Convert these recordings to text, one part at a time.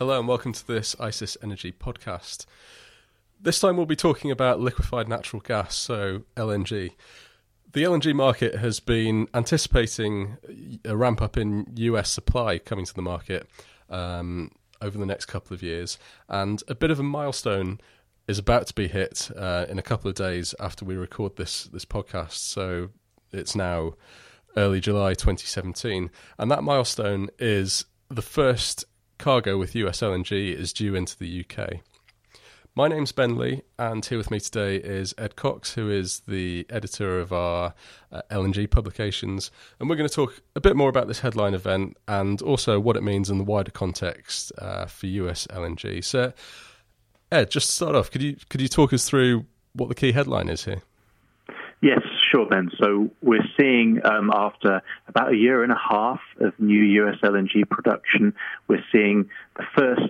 Hello and welcome to this ICIS Energy podcast. This time we'll be talking about liquefied natural gas, so LNG. The LNG market has been anticipating a ramp up in US supply coming to the market um, over the next couple of years, and a bit of a milestone is about to be hit uh, in a couple of days after we record this this podcast. So it's now early July 2017, and that milestone is the first cargo with US LNG is due into the UK. My name's Ben Lee, and here with me today is Ed Cox, who is the editor of our uh, LNG publications. And we're going to talk a bit more about this headline event and also what it means in the wider context uh, for US LNG. So, Ed, just to start off, could you could you talk us through what the key headline is here? Yes, sure, Ben. So we're seeing um, after about a year and a half of new US LNG production, we're seeing the first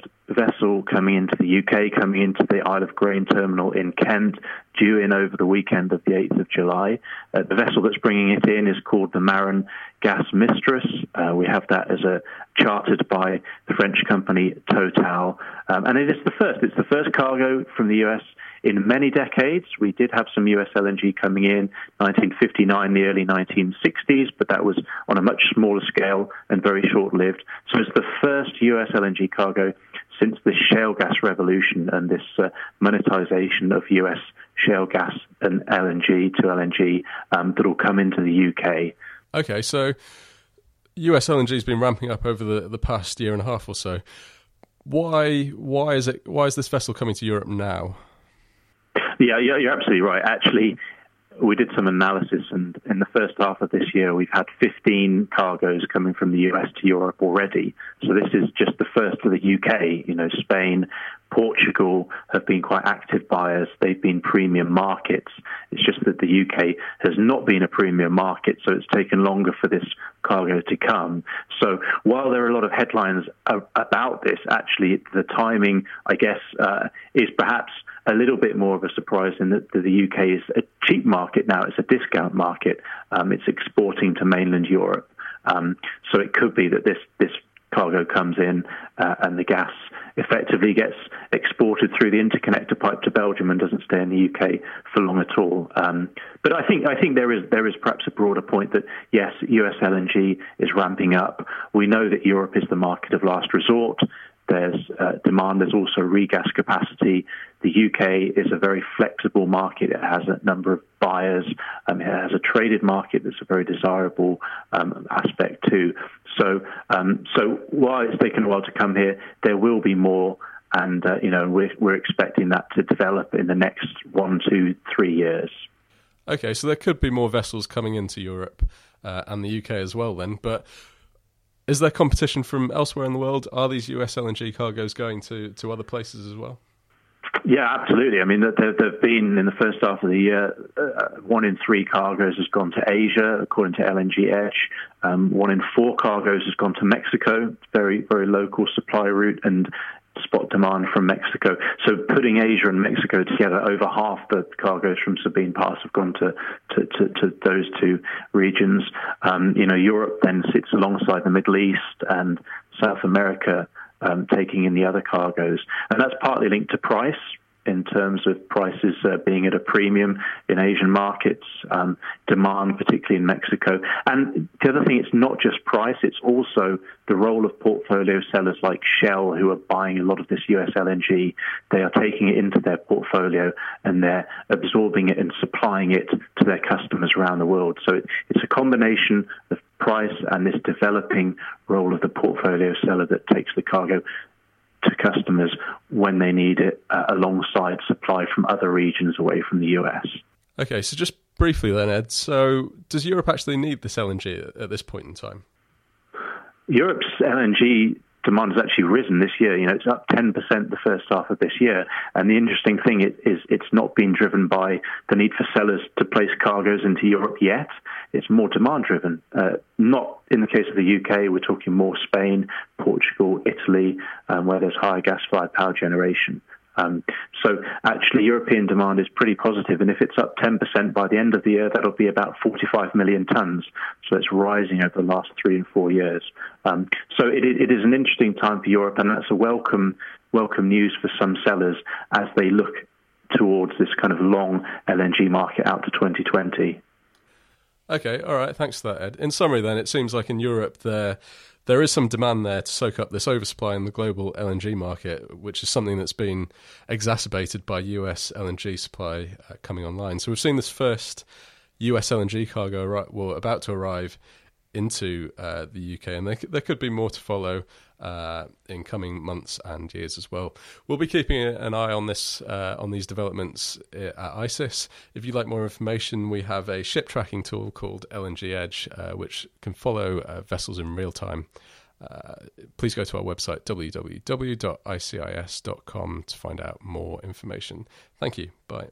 coming into the UK, coming into the Isle of Grain terminal in Kent, due in over the weekend of the 8th of July. Uh, the vessel that's bringing it in is called the Maran Gas Mistras. Uh, we have that as a chartered by the French company Total, um, and it is the first. It's the first cargo from the US in many decades. We did have some US LNG coming in 1959, the early 1960s, but that was on a much smaller scale and very short lived. So it's the first US LNG cargo since the shale gas revolution and this uh, monetization of US shale gas and LNG to LNG um, that will come into the UK. Okay, so US LNG has been ramping up over the, the past year and a half or so. Why why is it why is this vessel coming to Europe now? Yeah, you're absolutely right. Actually, we did some analysis, and in the first half of this year, we've had 15 cargoes coming from the US to Europe already. So this is just the first to the UK. You know, Spain, Portugal have been quite active buyers. They've been premium markets. It's just that the UK has not been a premium market, so it's taken longer for this cargo to come. So while there are a lot of headlines about this, actually the timing, I guess, uh, is perhaps a little bit more of a surprise in that the UK is cheap market now. It's a discount market. Um, it's exporting to mainland Europe. Um, so it could be that this this cargo comes in uh, and the gas effectively gets exported through the interconnector pipe to Belgium and doesn't stay in the UK for long at all. Um, but I think I think there is there is perhaps a broader point that yes, US LNG is ramping up. We know that Europe is the market of last resort. There's uh, demand. There's also regas capacity. The UK is a very flexible market. It has a number of buyers. Um, it has a traded market that's a very desirable um, aspect too. So, um, so while it's taken a while to come here, there will be more, and uh, you know we're we're expecting that to develop in the next one, two, three years. Okay, so there could be more vessels coming into Europe uh, and the UK as well then, but is there competition from elsewhere in the world? Are these US LNG cargoes going to, to other places as well? Yeah, absolutely. I mean, there have been in the first half of the year, uh, one in three cargoes has gone to Asia, according to LNG Edge. Um, one in four cargoes has gone to Mexico, very very local supply route, and spot demand from Mexico. So putting Asia and Mexico together, over half the cargoes from Sabine Pass have gone to, to, to, to those two regions. Um, you know, Europe then sits alongside the Middle East and South America. Um, taking in the other cargoes. And that's partly linked to price in terms of prices uh, being at a premium in Asian markets, um, demand, particularly in Mexico. And the other thing, it's not just price, it's also the role of portfolio sellers like Shell, who are buying a lot of this US LNG. They are taking it into their portfolio and they're absorbing it and supplying it to their customers around the world. So it, it's a combination of price and this developing role of the portfolio seller that takes the cargo customers when they need it uh, alongside supply from other regions away from the US. Okay, so just briefly then, Ed. So, does Europe actually need this LNG at this point in time? Europe's LNG demand has actually risen this year. You know, it's up 10% the first half of this year. And the interesting thing is it's not been driven by the need for sellers to place cargoes into Europe yet. It's more demand driven. Uh, not in the case of the UK, we're talking more Spain, Portugal, Italy, um, where there's higher gas fired power generation. Um, so actually, European demand is pretty positive, and if it's up 10% by the end of the year, that'll be about 45 million tons. So it's rising over the last three and four years. Um, so it, it is an interesting time for Europe, and that's a welcome welcome news for some sellers as they look towards this kind of long LNG market out to 2020. Okay, all right. Thanks for that, Ed. In summary, then, it seems like in Europe there there is some demand there to soak up this oversupply in the global LNG market, which is something that's been exacerbated by US LNG supply uh, coming online. So we've seen this first US LNG cargo, well, about to arrive into uh, the UK, and there, there could be more to follow uh, in coming months and years as well. We'll be keeping an eye on this uh, on these developments uh, at ICIS. If you'd like more information, we have a ship tracking tool called LNG Edge, uh, which can follow uh, vessels in real time. please go to our website www.icis.com to find out more information. Thank you. Bye.